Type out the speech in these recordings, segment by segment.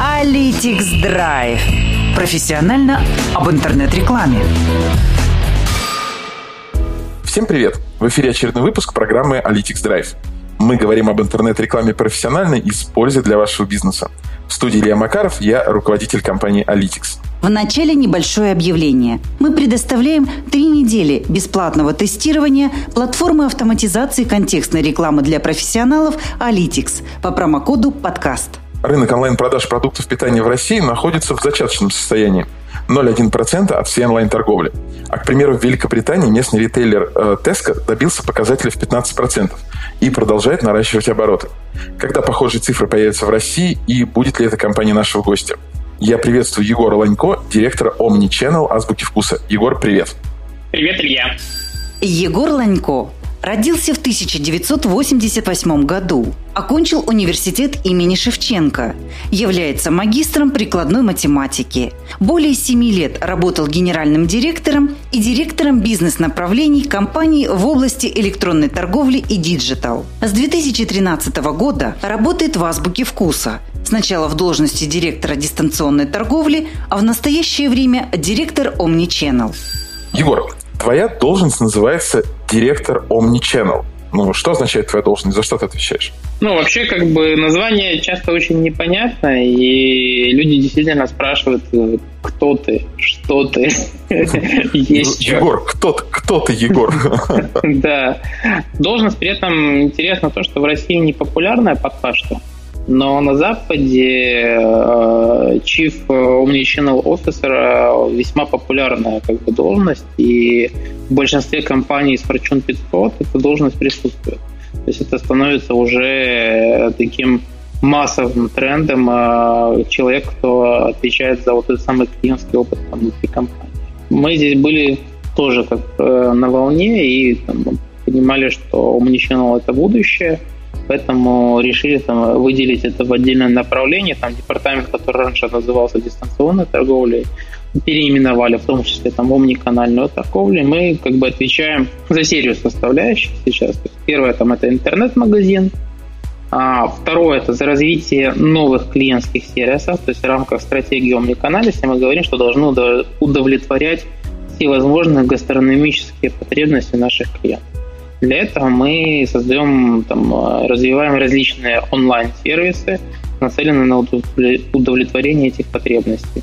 Алитикс Драйв. Профессионально об интернет-рекламе. Всем привет! В эфире очередной выпуск программы Alitics Drive. Мы говорим об интернет-рекламе профессионально и с пользой для вашего бизнеса. В студии Илья Макаров, я руководитель компании Alitics. В начале небольшое объявление. Мы предоставляем три недели бесплатного тестирования платформы автоматизации контекстной рекламы для профессионалов Alitics по промокоду «Подкаст». Рынок онлайн-продаж продуктов питания в России находится в зачаточном состоянии. 0,1% от всей онлайн-торговли. А, к примеру, в Великобритании местный ритейлер э, Tesco добился показателя в 15% и продолжает наращивать обороты. Когда похожие цифры появятся в России и будет ли эта компания нашего гостя? Я приветствую Егора Ланько, директора Omnichannel Азбуки Вкуса. Егор, привет. Привет, Илья. Егор Ланько Родился в 1988 году. Окончил университет имени Шевченко. Является магистром прикладной математики. Более семи лет работал генеральным директором и директором бизнес-направлений компаний в области электронной торговли и digital. С 2013 года работает в «Азбуке вкуса», Сначала в должности директора дистанционной торговли, а в настоящее время директор Omnichannel. Егор, Твоя должность называется директор Omnichannel. Ну, что означает твоя должность? За что ты отвечаешь? Ну, вообще, как бы, название часто очень непонятно, и люди действительно спрашивают, кто ты, что ты, есть Егор, кто, кто ты, Егор? Да. Должность при этом интересно то, что в России не популярная пока что. Но на Западе э, Chief Omnichannel Officer э, весьма популярная как бы, должность, и в большинстве компаний из Fortune 500 эта должность присутствует. То есть это становится уже таким массовым трендом э, человек, кто отвечает за вот этот самый клиентский опыт внутри компании. Мы здесь были тоже как на волне и там, понимали, что Omnichannel это будущее – Поэтому решили там, выделить это в отдельное направление. Там департамент, который раньше назывался дистанционной торговлей, переименовали, в том числе там омниканальную торговлю. Мы как бы отвечаем за серию составляющих сейчас. Первое там это интернет-магазин, а второе это за развитие новых клиентских сервисов, то есть в рамках стратегии омниканалиса мы говорим, что должно удовлетворять все возможные гастрономические потребности наших клиентов. Для этого мы создаем, там, развиваем различные онлайн-сервисы, нацеленные на удовлетворение этих потребностей.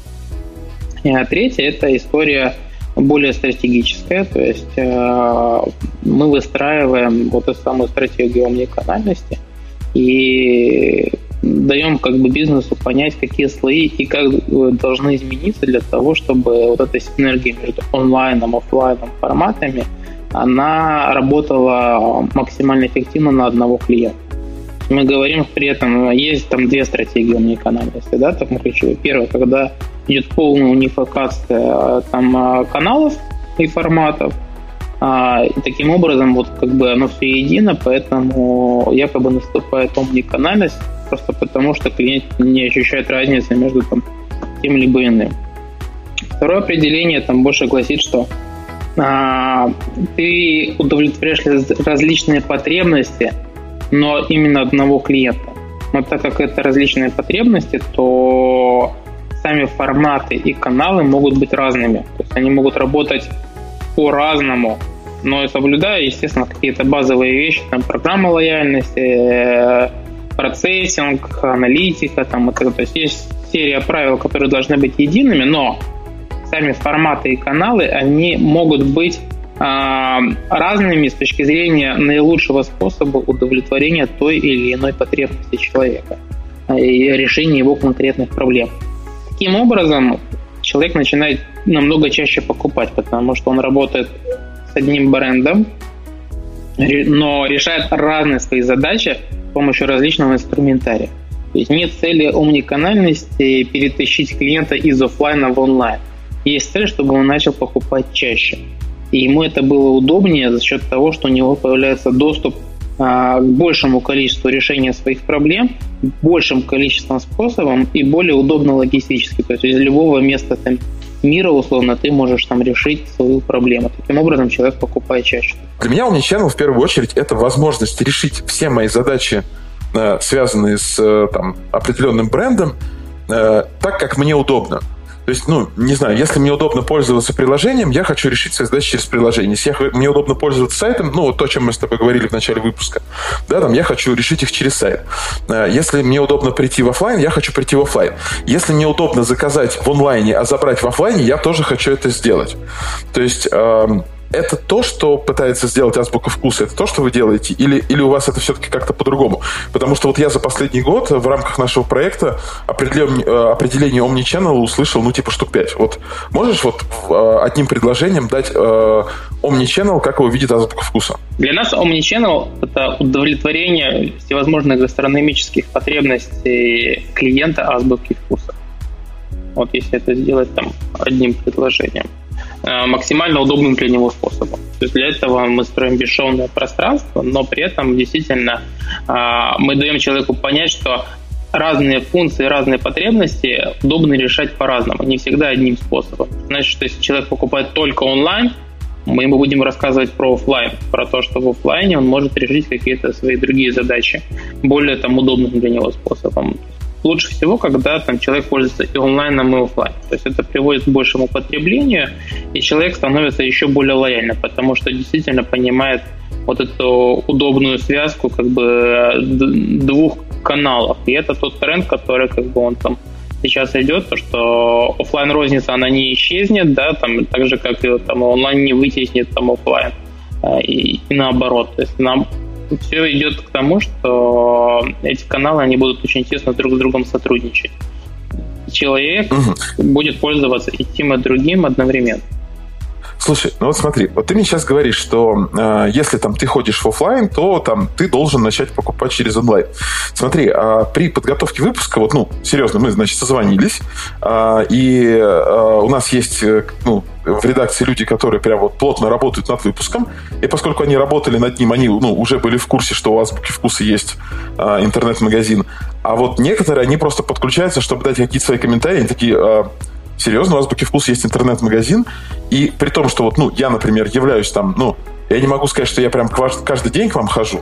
А третье – это история более стратегическая, то есть э, мы выстраиваем вот эту самую стратегию омниканальности и даем как бы бизнесу понять, какие слои и как должны измениться для того, чтобы вот эта синергия между онлайном, офлайном форматами – она работала максимально эффективно на одного клиента. Мы говорим при этом, есть там две стратегии уникальности, да, так ключевые. Первое, когда идет полная унификация там, каналов и форматов, а, и таким образом вот как бы оно все едино, поэтому якобы наступает омниканальность, просто потому что клиент не ощущает разницы между там, тем либо иным. Второе определение там больше гласит, что ты удовлетворяешь различные потребности, но именно одного клиента. Но так как это различные потребности, то сами форматы и каналы могут быть разными. То есть они могут работать по-разному, но соблюдая, естественно, какие-то базовые вещи, там программа лояльности, э, процессинг, аналитика, там, то есть есть серия правил, которые должны быть едиными, но сами форматы и каналы, они могут быть а, разными с точки зрения наилучшего способа удовлетворения той или иной потребности человека а, и решения его конкретных проблем. Таким образом, человек начинает намного чаще покупать, потому что он работает с одним брендом, но решает разные свои задачи с помощью различного инструментария. То есть нет цели омниканальности перетащить клиента из офлайна в онлайн есть цель, чтобы он начал покупать чаще. И ему это было удобнее за счет того, что у него появляется доступ а, к большему количеству решения своих проблем, большим количеством способов и более удобно логистически. То есть из любого места там, мира, условно, ты можешь там решить свою проблему. Таким образом, человек покупает чаще. Для меня Omnichannel в первую очередь это возможность решить все мои задачи э, связанные с э, там, определенным брендом, так, как мне удобно. То есть, ну, не знаю, если мне удобно пользоваться приложением, я хочу решить свои задачи через приложение. Если я, мне удобно пользоваться сайтом, ну, вот то, чем мы с тобой говорили в начале выпуска, да, там, я хочу решить их через сайт. Если мне удобно прийти в офлайн, я хочу прийти в офлайн. Если мне удобно заказать в онлайне, а забрать в офлайне, я тоже хочу это сделать. То есть, эм, это то, что пытается сделать азбука вкуса, это то, что вы делаете, или, или у вас это все-таки как-то по-другому? Потому что вот я за последний год в рамках нашего проекта определение, э, определение Omnichannel услышал, ну, типа штук 5. Вот можешь вот э, одним предложением дать э, Omnichannel, как его видит азбука вкуса? Для нас Omnichannel — это удовлетворение всевозможных гастрономических потребностей клиента азбуки вкуса. Вот если это сделать там одним предложением. Э, максимально удобным для него способом. То есть для этого мы строим бесшовное пространство, но при этом действительно э, мы даем человеку понять, что разные функции, разные потребности удобно решать по-разному, не всегда одним способом. Значит, что если человек покупает только онлайн, мы ему будем рассказывать про офлайн, про то, что в офлайне он может решить какие-то свои другие задачи более там удобным для него способом лучше всего, когда там человек пользуется и онлайном, и офлайн. То есть это приводит к большему потреблению, и человек становится еще более лояльным, потому что действительно понимает вот эту удобную связку как бы двух каналов. И это тот тренд, который как бы он там сейчас идет, то что офлайн розница она не исчезнет, да, там так же как и там онлайн не вытеснит там офлайн а, и, и наоборот. То есть нам все идет к тому, что эти каналы они будут очень тесно друг с другом сотрудничать. Человек угу. будет пользоваться и тем, и другим одновременно. Слушай, ну вот смотри, вот ты мне сейчас говоришь, что э, если там ты ходишь в офлайн, то там ты должен начать покупать через онлайн. Смотри, э, при подготовке выпуска, вот, ну, серьезно, мы, значит, созвонились, э, и э, у нас есть, э, ну, в редакции люди, которые прям вот плотно работают над выпуском, и поскольку они работали над ним, они ну, уже были в курсе, что у Азбуки Вкуса есть э, интернет-магазин, а вот некоторые, они просто подключаются, чтобы дать какие-то свои комментарии, они такие... Э, серьезно, у Азбуки Вкус есть интернет-магазин, и при том, что вот, ну, я, например, являюсь там, ну, я не могу сказать, что я прям каждый день к вам хожу,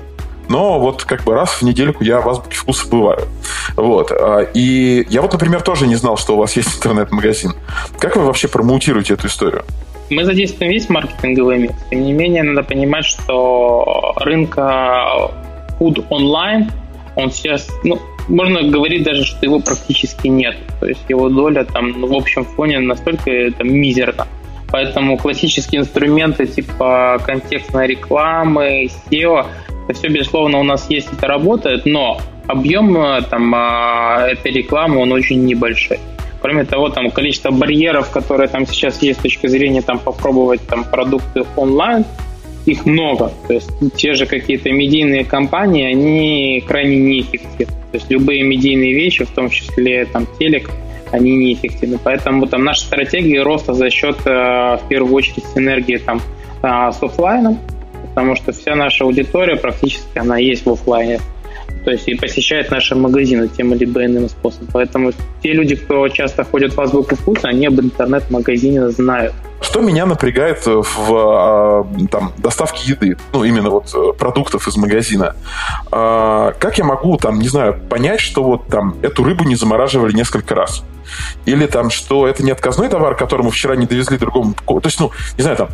но вот как бы раз в недельку я в Азбуке Вкуса бываю. Вот. А, и я вот, например, тоже не знал, что у вас есть интернет-магазин. Как вы вообще промоутируете эту историю? Мы задействуем весь маркетинговый мир. Тем не менее, надо понимать, что рынка food онлайн, он сейчас, ну, можно говорить даже, что его практически нет. То есть его доля там ну, в общем фоне настолько там, мизерна. Поэтому классические инструменты типа контекстной рекламы, SEO, это все, безусловно, у нас есть, это работает, но объем э, там, а, этой рекламы, он очень небольшой. Кроме того, там количество барьеров, которые там сейчас есть с точки зрения там попробовать там продукты онлайн, их много. То есть те же какие-то медийные компании, они крайне неэффективны. То есть любые медийные вещи, в том числе там телек, они неэффективны. Поэтому там наша стратегия роста за счет, э, в первую очередь, синергии там э, с офлайном, потому что вся наша аудитория практически она есть в офлайне. То есть и посещает наши магазины тем или иным способом. Поэтому те люди, кто часто ходят в азбуку вкуса, они об интернет-магазине знают. Что меня напрягает в а, там, доставке еды, ну, именно вот э, продуктов из магазина? А, как я могу, там, не знаю, понять, что вот там эту рыбу не замораживали несколько раз? Или там, что это не отказной товар, которому вчера не довезли другому То есть, ну, не знаю, там,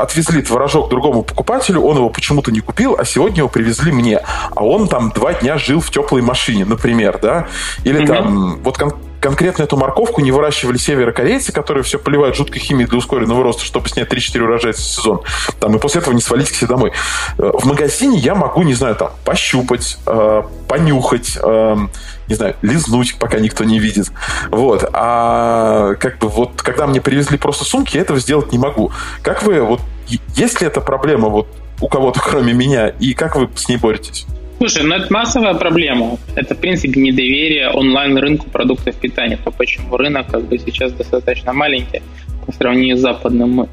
отвезли творожок другому покупателю, он его почему-то не купил, а сегодня его привезли мне. А он там два дня жил в теплой машине, например, да? Или mm-hmm. там, вот кон- конкретно эту морковку не выращивали северокорейцы, которые все поливают жуткой химией для ускоренного роста, чтобы снять 3-4 урожая в сезон. Там, и после этого не свалить к себе домой. Э, в магазине я могу, не знаю, там, пощупать, э, понюхать, э, не знаю, лизнуть, пока никто не видит. Вот. А как бы вот, когда мне привезли просто сумки, я этого сделать не могу. Как вы, вот, есть ли эта проблема вот у кого-то, кроме меня, и как вы с ней боретесь? Слушай, ну это массовая проблема. Это, в принципе, недоверие онлайн-рынку продуктов питания. То, почему рынок как бы сейчас достаточно маленький по сравнению с западным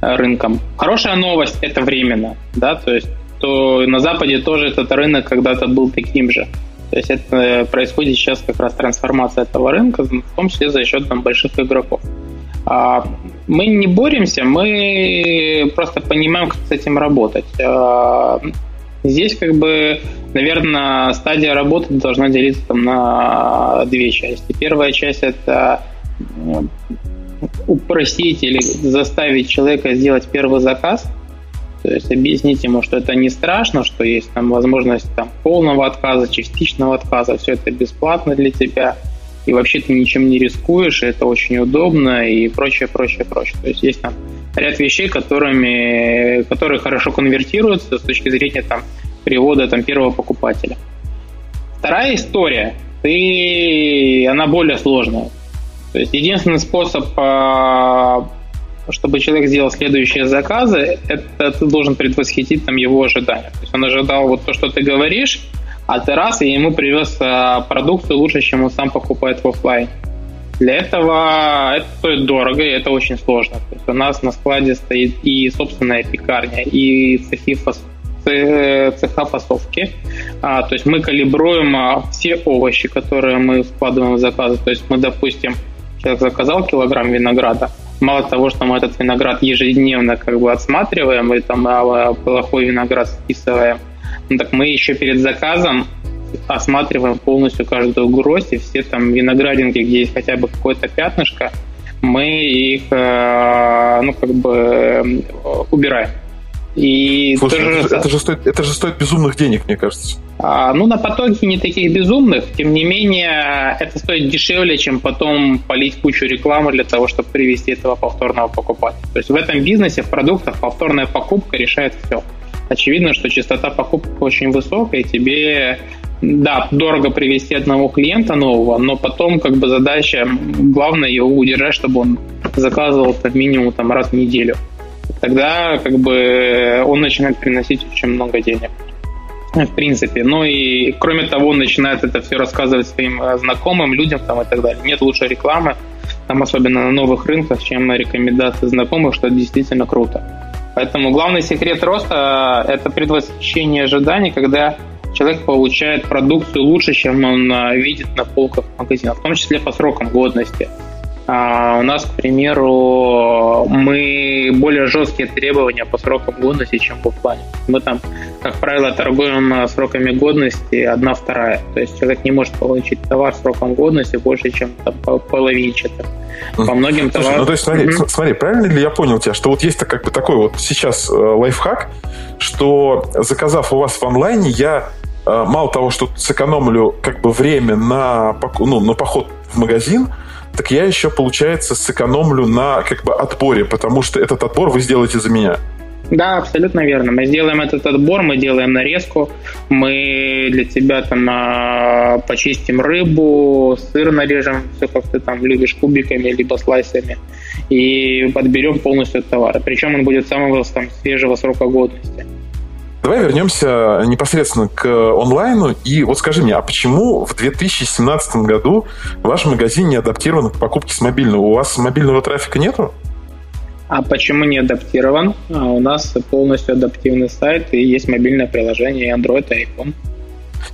рынком. Хорошая новость – это временно, да, то есть то на Западе тоже этот рынок когда-то был таким же. То есть это происходит сейчас как раз трансформация этого рынка, в том числе за счет там, больших игроков. А мы не боремся, мы просто понимаем, как с этим работать. Здесь как бы, наверное, стадия работы должна делиться там, на две части. Первая часть это упростить или заставить человека сделать первый заказ, то есть объяснить ему, что это не страшно, что есть там возможность там, полного отказа, частичного отказа, все это бесплатно для тебя, и вообще ты ничем не рискуешь, и это очень удобно, и прочее, прочее, прочее. То есть есть там ряд вещей, которыми, которые хорошо конвертируются с точки зрения там, привода там, первого покупателя. Вторая история, ты, она более сложная. То есть единственный способ, а, чтобы человек сделал следующие заказы, это ты должен предвосхитить там его ожидания. То есть он ожидал вот то, что ты говоришь, а ты раз и ему привез а, продукцию лучше, чем он сам покупает в офлайн. Для этого это стоит дорого, и это очень сложно. То есть у нас на складе стоит и собственная пекарня, и цехи фас цеха фасовки. А, то есть мы калибруем а, все овощи, которые мы складываем в заказы. То есть мы, допустим, человек заказал килограмм винограда, мало того, что мы этот виноград ежедневно как бы отсматриваем и там а, плохой виноград списываем, ну, так мы еще перед заказом осматриваем полностью каждую гроздь и все там виноградинки, где есть хотя бы какое-то пятнышко, мы их, э, ну, как бы э, убираем. И Слушай, тоже... это, это, же стоит, это же стоит безумных денег, мне кажется. А, ну, на потоке не таких безумных, тем не менее, это стоит дешевле, чем потом полить кучу рекламы для того, чтобы привести этого повторного покупателя. То есть в этом бизнесе, в продуктах, повторная покупка решает все. Очевидно, что частота покупок очень высокая, и тебе да, дорого привести одного клиента нового, но потом как бы задача, главное его удержать, чтобы он заказывал это минимум там раз в неделю тогда как бы он начинает приносить очень много денег. В принципе. Ну и кроме того, он начинает это все рассказывать своим э, знакомым, людям там и так далее. Нет лучшей рекламы, там особенно на новых рынках, чем рекомендации знакомых, что действительно круто. Поэтому главный секрет роста – это предвосхищение ожиданий, когда человек получает продукцию лучше, чем он э, видит на полках магазина, в том числе по срокам годности. А у нас, к примеру, мы более жесткие требования по срокам годности, чем в плане. Мы там, как правило, торгуем сроками годности одна вторая. То есть человек не может получить товар сроком годности больше, чем там, половинчатым. По многим Слушай, товарам... Ну, то есть, смотри, mm-hmm. смотри, правильно ли я понял тебя, что вот есть как бы такой вот сейчас э, лайфхак, что заказав у вас в онлайне, я мало того, что сэкономлю как бы время на, ну, на поход в магазин, так я еще, получается, сэкономлю на как бы отборе, потому что этот отбор вы сделаете за меня. Да, абсолютно верно. Мы сделаем этот отбор, мы делаем нарезку, мы для тебя там а, почистим рыбу, сыр нарежем, все как ты там любишь, кубиками, либо слайсами, и подберем полностью товар. Причем он будет самого там, свежего срока годности. Давай вернемся непосредственно к онлайну. И вот скажи мне, а почему в 2017 году ваш магазин не адаптирован к покупке с мобильного? У вас мобильного трафика нету? А почему не адаптирован? А у нас полностью адаптивный сайт и есть мобильное приложение Android и iPhone.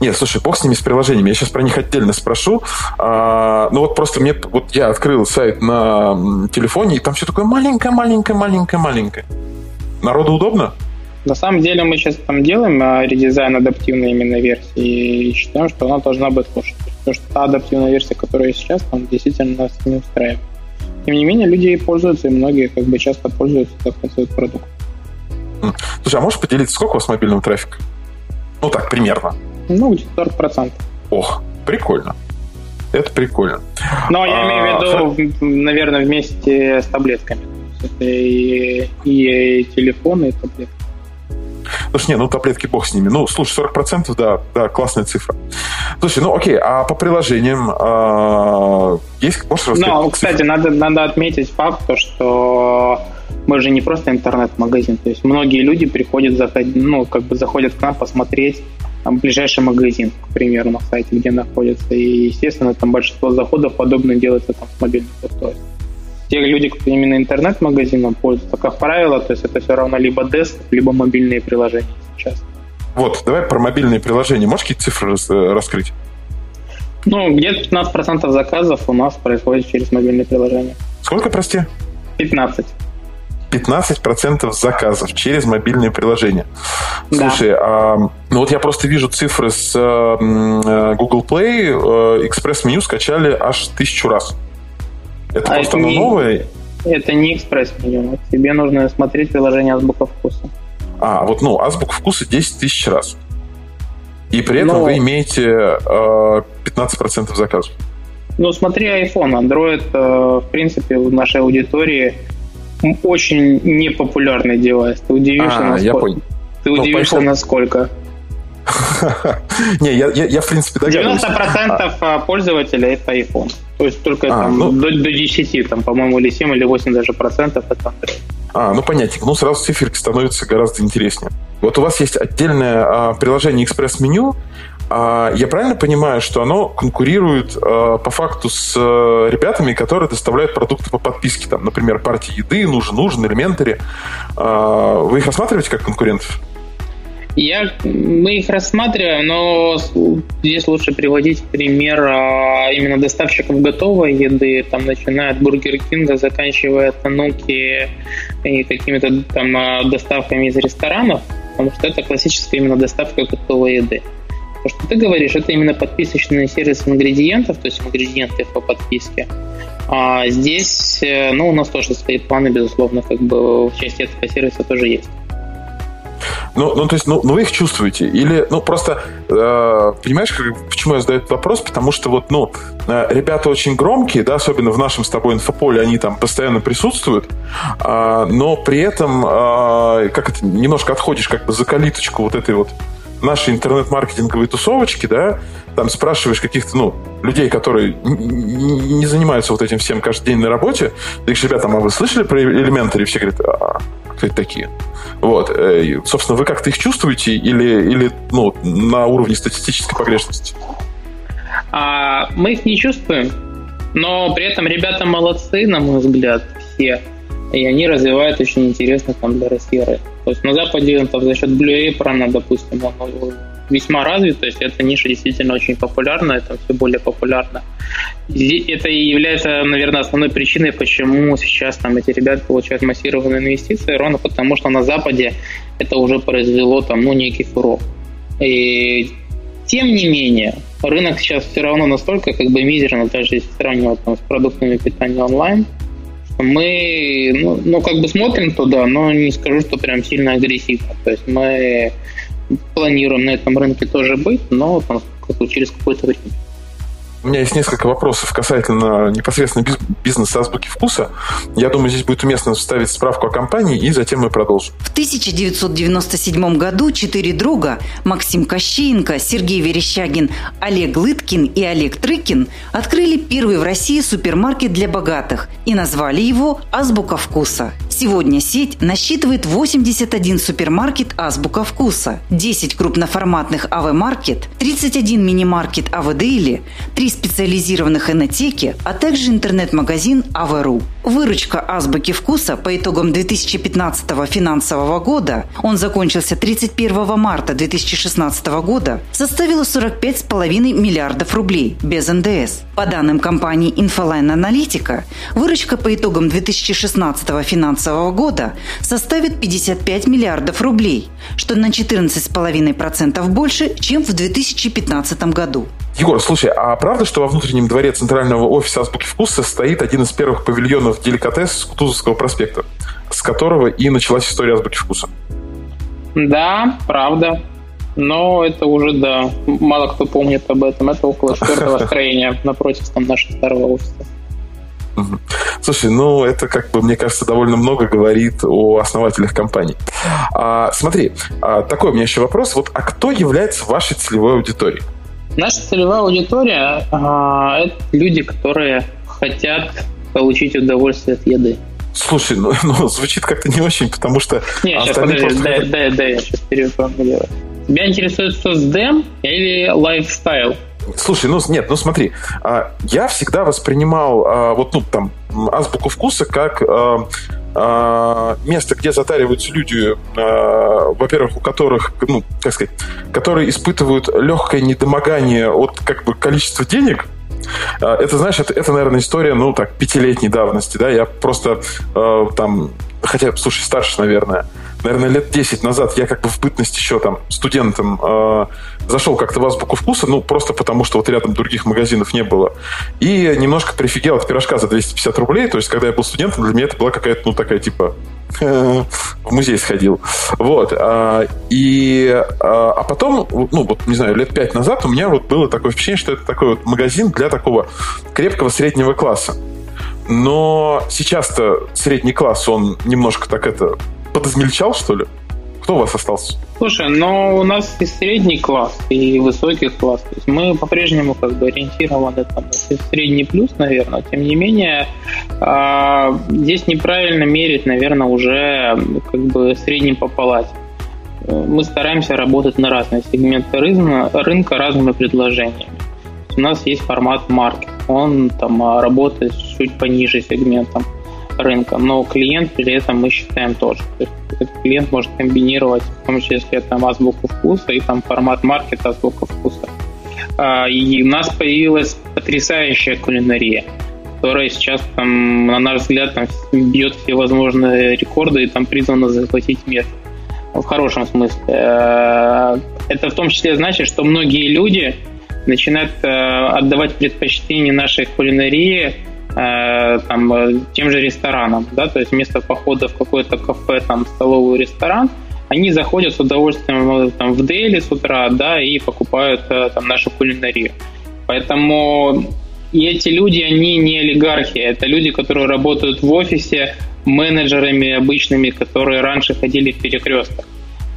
Нет, слушай, бог с ними, с приложениями. Я сейчас про них отдельно спрошу. А, ну вот просто мне... Вот я открыл сайт на телефоне, и там все такое маленькое, маленькое, маленькое, маленькое. Народу удобно? На самом деле мы сейчас там делаем а, редизайн адаптивной именно версии и считаем, что она должна быть лучше. Потому что та адаптивная версия, которая есть сейчас, там действительно нас не устраивает. Тем не менее, люди ей пользуются, и многие как бы часто пользуются как свой продукт. Слушай, а можешь поделиться, сколько у вас мобильного трафика? Ну так, примерно. Ну, 40%. Ох, прикольно. Это прикольно. Но я имею в а, виду, наверное, вместе с таблетками. Это и, и телефоны, и таблетки. Слушай, не, ну таблетки бог с ними. Ну, слушай, 40% да, да, классная цифра. Слушай, ну окей, а по приложениям а, есть, можешь рассказать? Ну, кстати, надо, надо отметить факт, то, что мы же не просто интернет-магазин. То есть многие люди приходят, ну, как бы заходят к нам посмотреть там, ближайший магазин, к примеру, на сайте, где находится. И, естественно, там большинство заходов подобно делается там с мобильных устройств те люди, кто именно интернет-магазином пользуются, как правило, то есть это все равно либо деск, либо мобильные приложения сейчас. Вот, давай про мобильные приложения. Можешь какие-то цифры э, раскрыть? Ну, где-то 15% заказов у нас происходит через мобильные приложения. Сколько, прости? 15. 15% заказов через мобильные приложения. Да. Слушай, а, ну вот я просто вижу цифры с э, Google Play, э, экспресс-меню скачали аж тысячу раз. Это а просто это не, новое? Это не экспресс-меню. Тебе нужно смотреть приложение Азбука Вкуса. А, вот, ну, Азбука Вкуса 10 тысяч раз. И при этом Но... вы имеете э, 15% заказов. Ну, смотри iPhone. Android, э, в принципе, в нашей аудитории очень непопулярный девайс. Ты удивишься, а, насколько... Я понял. Ты ну, удивишься, насколько. Не, я, я, я в принципе догадываюсь. 90% а... пользователей это iPhone. То есть только а, там, ну... до, до 10, там, по-моему, или 7, или 8 даже процентов это Android. А, ну понятненько. Ну, сразу циферки становятся гораздо интереснее. Вот у вас есть отдельное а, приложение экспресс-меню. А, я правильно понимаю, что оно конкурирует а, по факту с а, ребятами, которые доставляют продукты по подписке? Там, например, партии еды, нужен, нужен, элементари. А, вы их рассматриваете как конкурентов? Я, мы их рассматриваем, но здесь лучше приводить пример а, именно доставщиков готовой еды, там, начиная от Бургер Кинга, заканчивая Тануки и какими-то там а, доставками из ресторанов, потому что это классическая именно доставка готовой еды. То, что ты говоришь, это именно подписочный сервис ингредиентов, то есть ингредиенты по подписке. А здесь, э, ну, у нас тоже свои планы, безусловно, как бы в части этого сервиса тоже есть. Ну, ну, то есть, ну, ну вы их чувствуете? Или, ну, просто, э, понимаешь, как, почему я задаю этот вопрос? Потому что вот, ну, э, ребята очень громкие, да, особенно в нашем с тобой инфополе, они там постоянно присутствуют, э, но при этом, э, как это, немножко отходишь как бы за калиточку вот этой вот нашей интернет-маркетинговой тусовочки, да, там спрашиваешь каких-то, ну, людей, которые не занимаются вот этим всем каждый день на работе, ты говоришь, ребята, а вы слышали про элементари? Все говорят, а, это такие? Вот. Э, собственно, вы как-то их чувствуете или, или ну, на уровне статистической погрешности? А, мы их не чувствуем, но при этом ребята молодцы, на мой взгляд, все. И они развивают очень интересно там для России. То есть на Западе там, за счет Blue Apron, допустим, он весьма развит, то есть эта ниша действительно очень популярна, это все более популярно. Это и является, наверное, основной причиной, почему сейчас там эти ребята получают массированные инвестиции, ровно потому что на Западе это уже произвело там, ну, некий фурор. И тем не менее, рынок сейчас все равно настолько как бы мизерно, даже если сравнивать там, с продуктами питания онлайн, мы, ну, ну, как бы смотрим туда, но не скажу, что прям сильно агрессивно. То есть мы планируем на этом рынке тоже быть, но там, через какое-то время. У меня есть несколько вопросов касательно непосредственно бизнеса азбуки вкуса. Я думаю, здесь будет уместно вставить справку о компании, и затем мы продолжим. В 1997 году четыре друга Максим Кощеенко, Сергей Верещагин, Олег Лыткин и Олег Трыкин открыли первый в России супермаркет для богатых и назвали его «Азбука вкуса». Сегодня сеть насчитывает 81 супермаркет «Азбука вкуса», 10 крупноформатных АВ-маркет, 31 мини-маркет АВ-дейли, 3 специализированных энотеки, а также интернет-магазин АВРУ. Выручка «Азбуки вкуса» по итогам 2015 финансового года, он закончился 31 марта 2016 года, составила 45,5 миллиардов рублей без НДС. По данным компании Infoline Аналитика, выручка по итогам 2016 финансового года составит 55 миллиардов рублей, что на 14,5% больше, чем в 2015 году. Егор, слушай, а правда, что во внутреннем дворе центрального офиса Азбуки Вкуса стоит один из первых павильонов деликатес с Кутузовского проспекта, с которого и началась история Азбуки Вкуса? Да, правда. Но это уже, да, мало кто помнит об этом. Это около четвертого строения напротив там нашего старого офиса. Слушай, ну это, как бы, мне кажется, довольно много говорит о основателях компании. А, смотри, а, такой у меня еще вопрос. Вот, а кто является вашей целевой аудиторией? Наша целевая аудитория а, это люди, которые хотят получить удовольствие от еды. Слушай, ну, ну звучит как-то не очень, потому что... Не, сейчас подожди, просто... дай, дай, дай, я сейчас переформулирую. Тебя интересует соцдем или лайфстайл? Слушай, ну нет, ну смотри, а, я всегда воспринимал а, вот ну там азбуку вкуса как а, место, где затариваются люди, во-первых, у которых, ну, как сказать, которые испытывают легкое недомогание от как бы количества денег, это, знаешь, это, это, наверное, история, ну, так, пятилетней давности, да, я просто э, там хотя, слушай, старше, наверное, наверное, лет 10 назад я как бы в бытность еще там студентом э, зашел как-то в азбуку вкуса, ну, просто потому что вот рядом других магазинов не было. И немножко прифигел от пирожка за 250 рублей. То есть, когда я был студентом, для меня это была какая-то, ну, такая, типа, в музей сходил. Вот. А, и, а, а потом, ну, вот, не знаю, лет пять назад у меня вот было такое впечатление, что это такой вот магазин для такого крепкого среднего класса. Но сейчас-то средний класс, он немножко так это подозмельчал, что ли? Кто у вас остался? Слушай, но у нас и средний класс, и высокий класс. То есть мы по-прежнему как бы ориентированы там, средний плюс, наверное. Тем не менее, э, здесь неправильно мерить, наверное, уже как бы средним по палате. Мы стараемся работать на разные сегменты рынка, рынка разными предложениями. У нас есть формат маркет. Он там работает чуть пониже сегментом рынка, но клиент при этом мы считаем тоже. То есть этот клиент может комбинировать, в том числе там азбуку вкуса и там формат маркета азбука вкуса. А, и у нас появилась потрясающая кулинария, которая сейчас, там, на наш взгляд, там, бьет все возможные рекорды и там призвана захватить место. В хорошем смысле. Э, это в том числе значит, что многие люди начинают э, отдавать предпочтение нашей кулинарии там, э, тем же ресторанам, да, то есть вместо похода в какое-то кафе, там, столовый ресторан, они заходят с удовольствием э, там, в Дели с утра, да, и покупают там, нашу кулинарию. Поэтому и эти люди, они не олигархи, это люди, которые работают в офисе менеджерами обычными, которые раньше ходили в перекресток.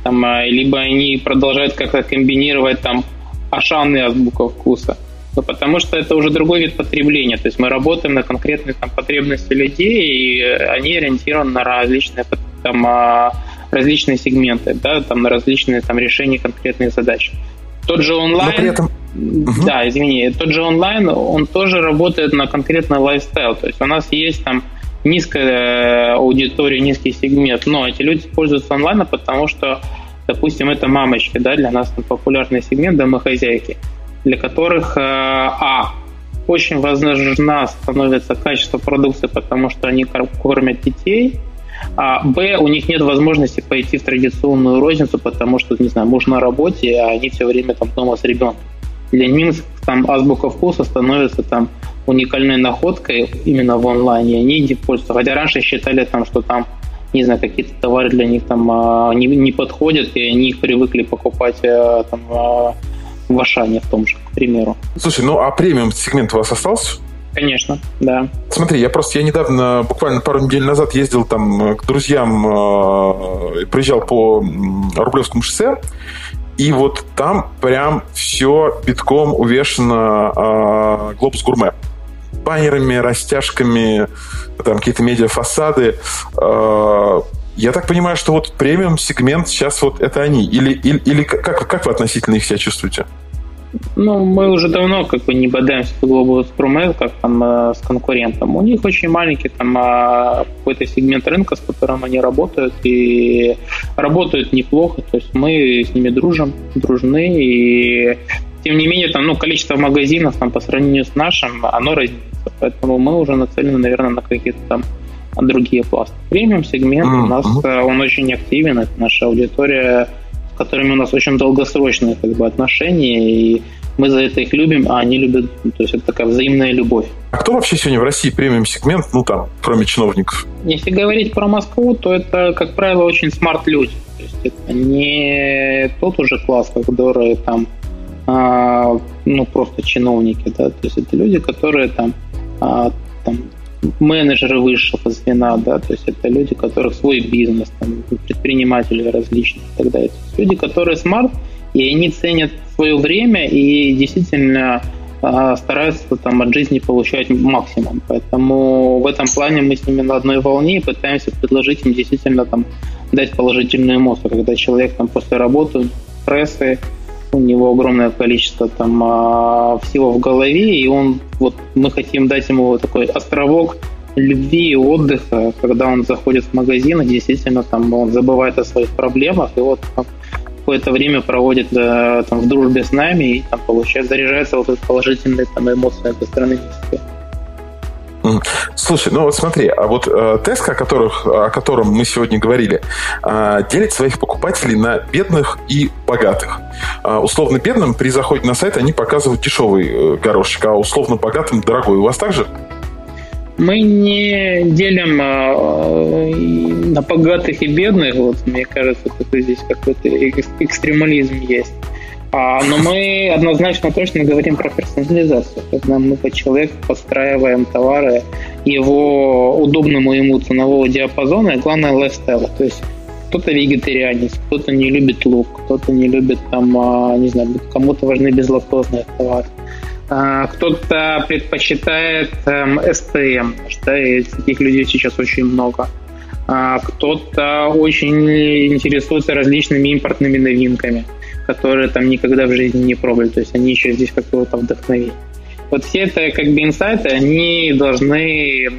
Там, либо они продолжают как-то комбинировать там Ашан и азбука вкуса. Ну, потому что это уже другой вид потребления. То есть мы работаем на конкретные там, потребности людей, и они ориентированы на различные, там, а, различные сегменты, да, там, на различные там, решения конкретных задач. Тот же онлайн... Но при этом... Да, извини. Тот же онлайн, он тоже работает на конкретный лайфстайл. То есть у нас есть там низкая аудитория, низкий сегмент, но эти люди пользуются онлайном, потому что, допустим, это мамочки, да, для нас там популярный сегмент домохозяйки для которых, э, а, очень важна становится качество продукции, потому что они кормят детей, а Б, у них нет возможности пойти в традиционную розницу, потому что, не знаю, муж на работе, а они все время там дома с ребенком. Для них там азбука вкуса становится там уникальной находкой именно в онлайне, они не пользуются. Хотя раньше считали там, что там, не знаю, какие-то товары для них там а, не, не подходят, и они их привыкли покупать а, там а, в Ашане в том же, к примеру. Слушай, ну а премиум сегмент у вас остался? Конечно, да. Смотри, я просто, я недавно, буквально пару недель назад ездил там к друзьям, э, проезжал по Рублевскому шоссе, и вот там прям все битком увешано э, глобус гурме. Баннерами, растяжками, там какие-то медиафасады. Э, я так понимаю, что вот премиум сегмент сейчас вот это они. Или, или, или как, как вы относительно их себя чувствуете? Ну, мы уже давно как бы не бодаемся с Global Promail, как там э, с конкурентом. У них очень маленький там э, какой-то сегмент рынка, с которым они работают, и работают неплохо. То есть мы с ними дружим, дружны, и тем не менее, там, ну, количество магазинов там, по сравнению с нашим, оно разнится. Поэтому мы уже нацелены, наверное, на какие-то там другие пласты. Премиум сегмент mm-hmm. у нас э, он очень активен, это наша аудитория, с которыми у нас очень долгосрочные как бы, отношения, и мы за это их любим, а они любят, ну, то есть это такая взаимная любовь. А кто вообще сегодня в России премиум сегмент, ну там, кроме чиновников? Если говорить про Москву, то это, как правило, очень смарт-люди. То есть это не тот уже класс, который там, а, ну, просто чиновники, да, то есть это люди, которые там, а, там менеджеры высшего звена, да, то есть это люди, у которых свой бизнес, там, предприниматели различные и так далее. люди, которые смарт, и они ценят свое время и действительно э, стараются там от жизни получать максимум. Поэтому в этом плане мы с ними на одной волне и пытаемся предложить им действительно там дать положительную эмоцию, когда человек там после работы, прессы, у него огромное количество там а, всего в голове, и он вот мы хотим дать ему такой островок любви и отдыха, когда он заходит в магазин, и действительно там он забывает о своих проблемах, и вот какое-то время проводит да, там, в дружбе с нами и там получает, заряжается вот этой положительной там, эмоцией гастрономической. Слушай, ну вот смотри, а вот э, Tesco, о, о котором мы сегодня говорили, э, делит своих покупателей на бедных и богатых. Э, условно бедным при заходе на сайт они показывают дешевый э, горошек, а условно богатым дорогой. У вас также? Мы не делим э, на богатых и бедных. Вот мне кажется, что здесь какой-то экстремализм есть. А, но мы однозначно точно говорим про персонализацию, когда мы по человеку подстраиваем товары его удобному ему ценового диапазона и, главное, лайфстайла. То есть кто-то вегетарианец, кто-то не любит лук, кто-то не любит там, а, не знаю, кому-то важны безлактозные товары. А, кто-то предпочитает эм, СТМ, что таких людей сейчас очень много. А, кто-то очень интересуется различными импортными новинками – которые там никогда в жизни не пробовали, то есть они еще здесь какого-то вдохновения. Вот все это как бы инсайты, они должны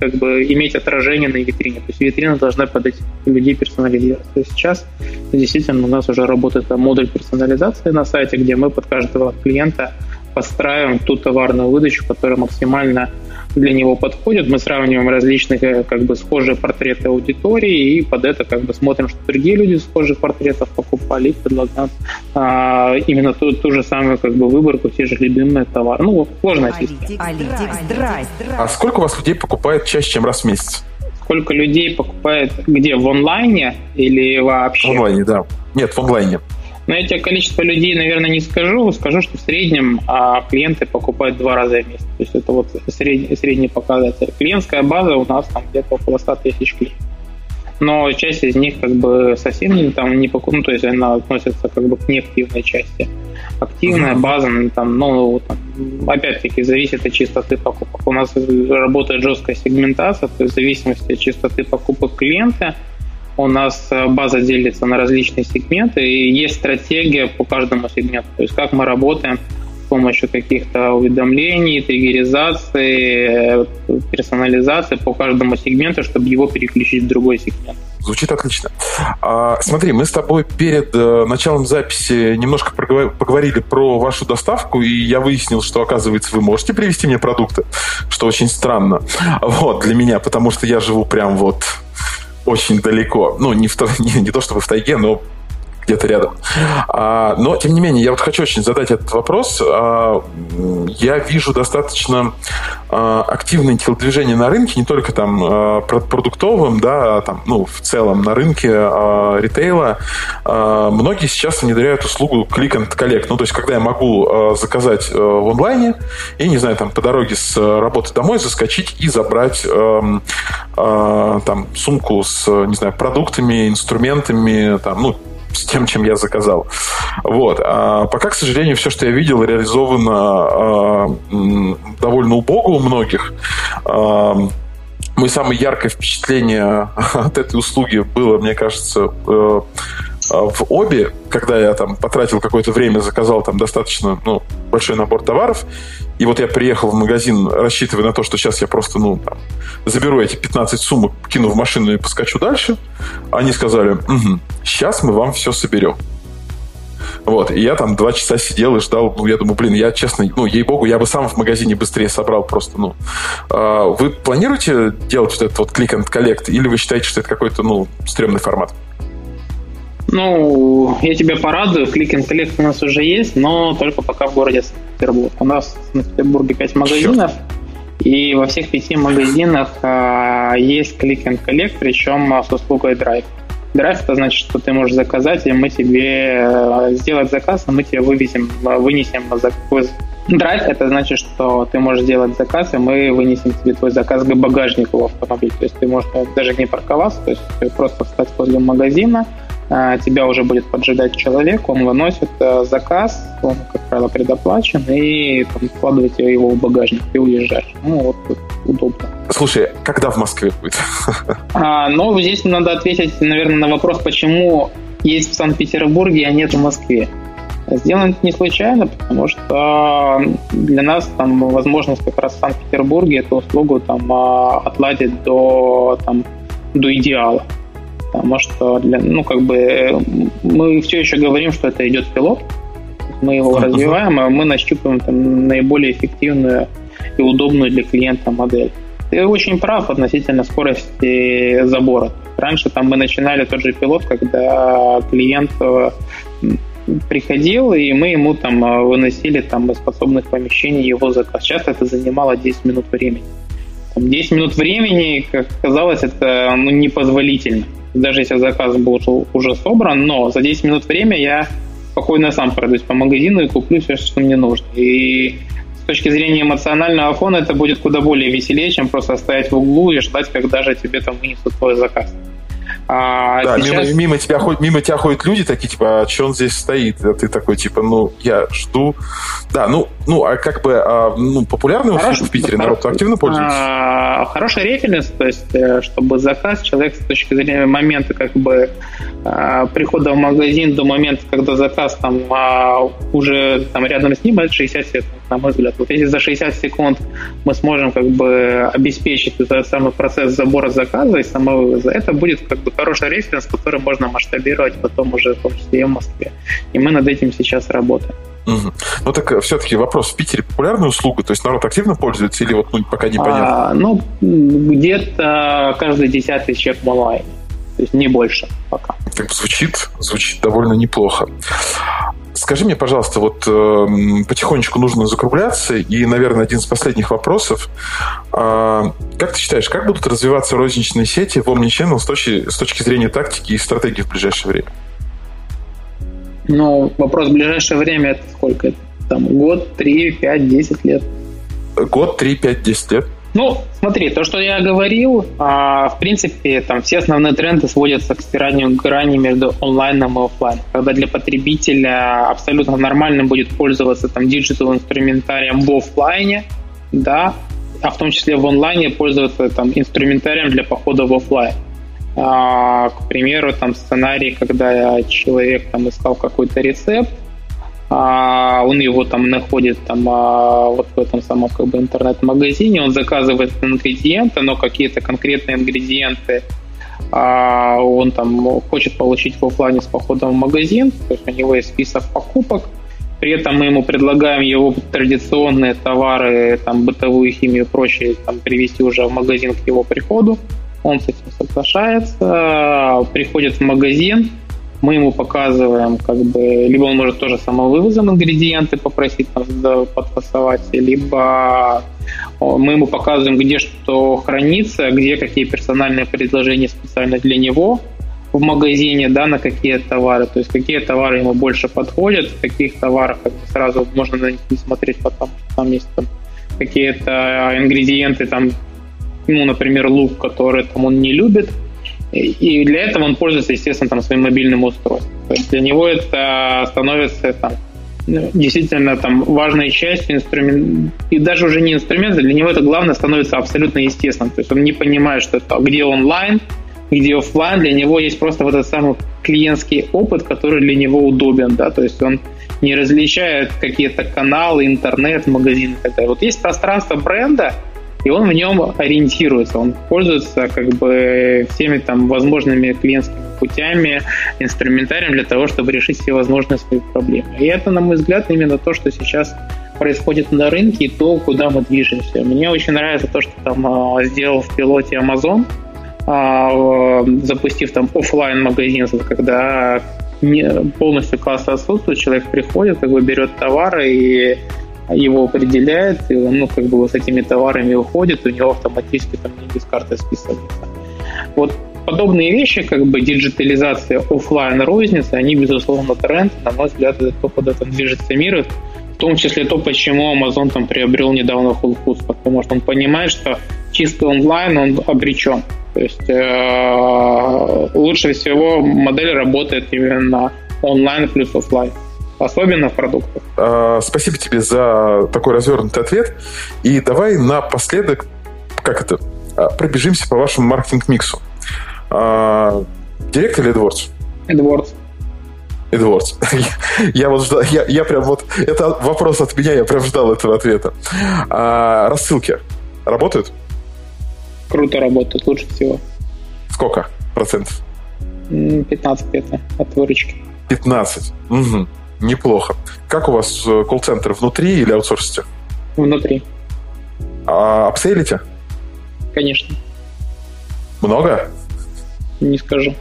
как бы иметь отражение на витрине. То есть витрина должна под этих людей персонализировать. То есть сейчас действительно у нас уже работает модуль персонализации на сайте, где мы под каждого клиента подстраиваем ту товарную выдачу, которая максимально для него подходит. Мы сравниваем различные э, как бы схожие портреты аудитории и под это как бы смотрим, что другие люди схожих портретов покупали и предлагаем а, именно ту, ту же самую как бы выборку, те же любимые товары. Ну, сложная система. А сколько у вас людей покупает чаще, чем раз в месяц? Сколько людей покупает где? В онлайне или вообще? В онлайне, да. Нет, в онлайне. Но я тебе количество людей, наверное, не скажу. Скажу, что в среднем а, клиенты покупают два раза в месяц. То есть это вот средний, средний показатель. Клиентская база у нас там где-то около 100 тысяч клиентов. Но часть из них как бы совсем не там не покупают, ну, то есть она относится как бы к неактивной части. Активная база, ну, там, ну, там, опять-таки, зависит от частоты покупок. У нас работает жесткая сегментация, то есть в зависимости от частоты покупок клиента – у нас э, база делится на различные сегменты, и есть стратегия по каждому сегменту. То есть как мы работаем с помощью каких-то уведомлений, триггеризации, э, персонализации по каждому сегменту, чтобы его переключить в другой сегмент. Звучит отлично. А, смотри, мы с тобой перед э, началом записи немножко поговорили про вашу доставку, и я выяснил, что, оказывается, вы можете привезти мне продукты, что очень странно вот, для меня, потому что я живу прям вот очень далеко. Ну, не, в, не, не то чтобы в тайге, но где-то рядом. А, но, тем не менее, я вот хочу очень задать этот вопрос. А, я вижу достаточно а, активное телодвижение на рынке, не только там а, продуктовым, да, а там, ну, в целом на рынке а, ритейла. А, многие сейчас внедряют услугу Click and Collect. Ну, то есть, когда я могу а, заказать а, в онлайне и, не знаю, там, по дороге с работы домой заскочить и забрать а, а, там сумку с, не знаю, продуктами, инструментами, там, ну, с тем, чем я заказал. Вот. А пока, к сожалению, все, что я видел, реализовано а, довольно убого у многих. А, мое самое яркое впечатление от этой услуги было, мне кажется, э, в обе, когда я там потратил какое-то время, заказал там достаточно ну, большой набор товаров, и вот я приехал в магазин, рассчитывая на то, что сейчас я просто ну, там, заберу эти 15 сумок, кину в машину и поскочу дальше, они сказали, угу, сейчас мы вам все соберем. Вот, и я там два часа сидел и ждал, ну, я думаю, блин, я честно, ну, ей-богу, я бы сам в магазине быстрее собрал просто, ну. А вы планируете делать вот этот вот click and collect, или вы считаете, что это какой-то, ну, стрёмный формат? Ну, я тебя порадую, Click and Collect у нас уже есть, но только пока в городе Санкт-Петербург. У нас в Санкт-Петербурге 5 магазинов, Черт. и во всех пяти магазинах а, есть Click and Collect, причем с услугой Drive. Drive это значит, что ты можешь заказать, и мы тебе а, сделать заказ, а мы тебе вывезем, вынесем заказ. Drive это значит, что ты можешь сделать заказ, и мы вынесем тебе твой заказ к багажнику в автомобиль. То есть ты можешь даже не парковаться, то есть просто встать возле магазина, а, тебя уже будет поджидать человек, он выносит э, заказ, он, как правило, предоплачен, и там, вкладываете его в багажник и уезжаешь. Ну, вот удобно. Слушай, когда в Москве будет? А, ну, здесь надо ответить, наверное, на вопрос, почему есть в Санкт-Петербурге, а нет в Москве. Сделано это не случайно, потому что для нас там возможность как раз в Санкт-Петербурге эту услугу там а, отладить до, там, до идеала потому что для, ну, как бы мы все еще говорим, что это идет пилот, мы его uh-huh. развиваем, а мы нащупываем там наиболее эффективную и удобную для клиента модель. Ты очень прав относительно скорости забора. Раньше там мы начинали тот же пилот, когда клиент э, приходил, и мы ему там э, выносили там из подсобных помещений его заказ. Часто это занимало 10 минут времени. Там 10 минут времени, как казалось, это ну, непозволительно. Даже если заказ был уже собран, но за 10 минут время я спокойно сам пройдусь по магазину и куплю все, что мне нужно. И с точки зрения эмоционального фона это будет куда более веселее, чем просто стоять в углу и ждать, когда же тебе там вынесут твой заказ. А да, сейчас... мимо, мимо, тебя ходят, мимо тебя ходят люди такие, типа, а что он здесь стоит? А ты такой, типа, ну, я жду. Да, ну, ну а как бы а, ну, популярный Хорош, в Питере, народ активно пользуется? А, хорошая референс, то есть, э, чтобы заказ человек с точки зрения момента, как бы, а, прихода в магазин до момента, когда заказ там а, уже там рядом с ним, это 60 секунд, на мой взгляд. Вот если за 60 секунд мы сможем как бы обеспечить этот самый процесс забора заказа и самовывоза, это будет как бы хороший референс, который можно масштабировать потом уже в том числе и в Москве. И мы над этим сейчас работаем. Угу. Ну так э, все-таки вопрос, в Питере популярная услуга? То есть народ активно пользуется или вот ну, пока непонятно? А, ну, где-то каждый десятый человек в онлайне. То есть не больше пока. Так звучит, звучит довольно неплохо. Скажи мне, пожалуйста, вот э, потихонечку нужно закругляться, и, наверное, один из последних вопросов. Э, как ты считаешь, как будут развиваться розничные сети в Omnichannel с точки, с точки зрения тактики и стратегии в ближайшее время? Ну, вопрос в ближайшее время это сколько? Там год, три, пять, десять лет. Год, три, пять, десять лет. Ну, смотри, то, что я говорил, а, в принципе, там все основные тренды сводятся к стиранию грани между онлайном и офлайном. Когда для потребителя абсолютно нормально будет пользоваться там digital инструментарием в офлайне, да, а в том числе в онлайне пользоваться там инструментарием для похода в офлайн. А, к примеру, там сценарий, когда человек там искал какой-то рецепт, он его там находит там а, вот в этом самом как бы интернет-магазине, он заказывает ингредиенты, но какие-то конкретные ингредиенты а, он там хочет получить в офлайне с походом в магазин, то есть у него есть список покупок, при этом мы ему предлагаем его традиционные товары, там, бытовую химию и прочее, там, привезти уже в магазин к его приходу. Он с этим соглашается, приходит в магазин, мы ему показываем, как бы, либо он может тоже самовывозом ингредиенты попросить нас подфасовать, либо мы ему показываем, где что хранится, где какие персональные предложения специально для него в магазине, да, на какие товары, то есть какие товары ему больше подходят, в каких товарах как бы, сразу можно на них не смотреть, потому что там есть там, какие-то ингредиенты, там, ну, например, лук, который там он не любит, и для этого он пользуется, естественно, там, своим мобильным устройством. То есть для него это становится там, ну, действительно там важной частью инструмента, и даже уже не инструмента, для него это главное становится абсолютно естественным. То есть он не понимает, что это где онлайн, где офлайн, для него есть просто вот этот самый клиентский опыт, который для него удобен, да, то есть он не различает какие-то каналы, интернет, магазин и. Вот есть пространство бренда, и он в нем ориентируется, он пользуется как бы всеми там возможными клиентскими путями, инструментарием для того, чтобы решить все возможные свои проблемы. И это, на мой взгляд, именно то, что сейчас происходит на рынке и то, куда мы движемся. Мне очень нравится то, что там а, сделал в пилоте Amazon, а, запустив там офлайн магазин, когда полностью касса отсутствует, человек приходит, как бы берет товары и его определяет, и он, ну, как бы вот с этими товарами уходит, у него автоматически там деньги с карты списываются. Вот подобные вещи, как бы диджитализация офлайн розницы, они, безусловно, тренд. На мой взгляд, это то, куда там движется мир. В том числе то, почему Amazon там приобрел недавно Whole Foods, потому что он понимает, что чисто онлайн он обречен. То есть э, лучше всего модель работает именно онлайн плюс офлайн особенно в продуктах. А, спасибо тебе за такой развернутый ответ. И давай напоследок, как это, а, пробежимся по вашему маркетинг-миксу. А, директ или AdWords? AdWords. AdWords. я вот ждал, я, я прям вот, это вопрос от меня, я прям ждал этого ответа. А, рассылки работают? Круто работают, лучше всего. Сколько процентов? 15 это от выручки. 15. Угу. Неплохо. Как у вас э, колл-центр внутри или аутсорсите? Внутри. А апсейлите? Конечно. Много? Не скажу.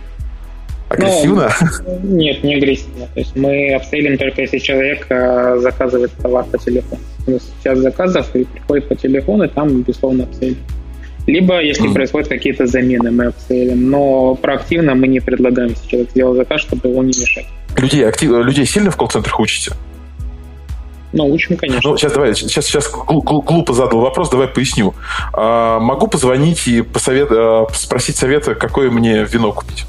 Агрессивно? Ну, нет, не агрессивно. То есть мы апсейлим только если человек э, заказывает товар по телефону. У нас сейчас заказов и приходит по телефону, и там, безусловно, апсейлим. Либо, если mm. происходят какие-то замены, мы апсейлим. Но проактивно мы не предлагаем, если человек сделал заказ, чтобы его не мешать. Людей, актив, людей сильно в колл-центрах учите? Ну, учим, конечно. Ну, сейчас давай, сейчас, сейчас глупо задал вопрос, давай поясню. А, могу позвонить и посовет, а, спросить совета, какое мне вино купить?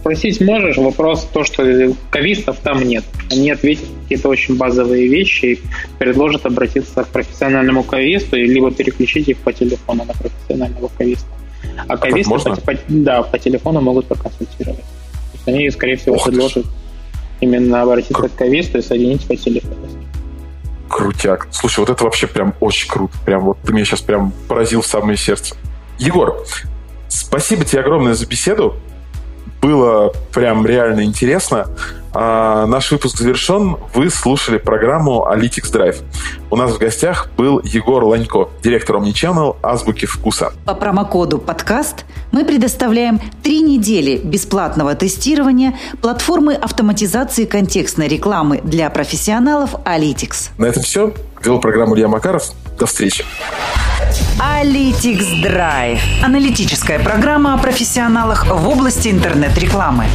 Спросить можешь, вопрос то, что кавистов там нет. Они ответят какие-то очень базовые вещи и предложат обратиться к профессиональному кависту, либо переключить их по телефону на профессионального кависта. А кависты по, по, да, по телефону могут проконсультировать. То есть они, скорее всего, Ох предложат именно обратиться Кру... к кависту и соединить по телефону. Крутяк. Слушай, вот это вообще прям очень круто. Прям вот ты меня сейчас прям поразил в самое сердце. Егор, спасибо тебе огромное за беседу. Было прям реально интересно. А, наш выпуск завершен. Вы слушали программу Alitics Drive. У нас в гостях был Егор Ланько, директор Omnichannel Азбуки Вкуса. По промокоду «Подкаст» мы предоставляем три недели бесплатного тестирования платформы автоматизации контекстной рекламы для профессионалов Alitics. На этом все. Вел программу Илья Макаров. До встречи. Alitics Drive. Аналитическая программа о профессионалах в области интернет-рекламы.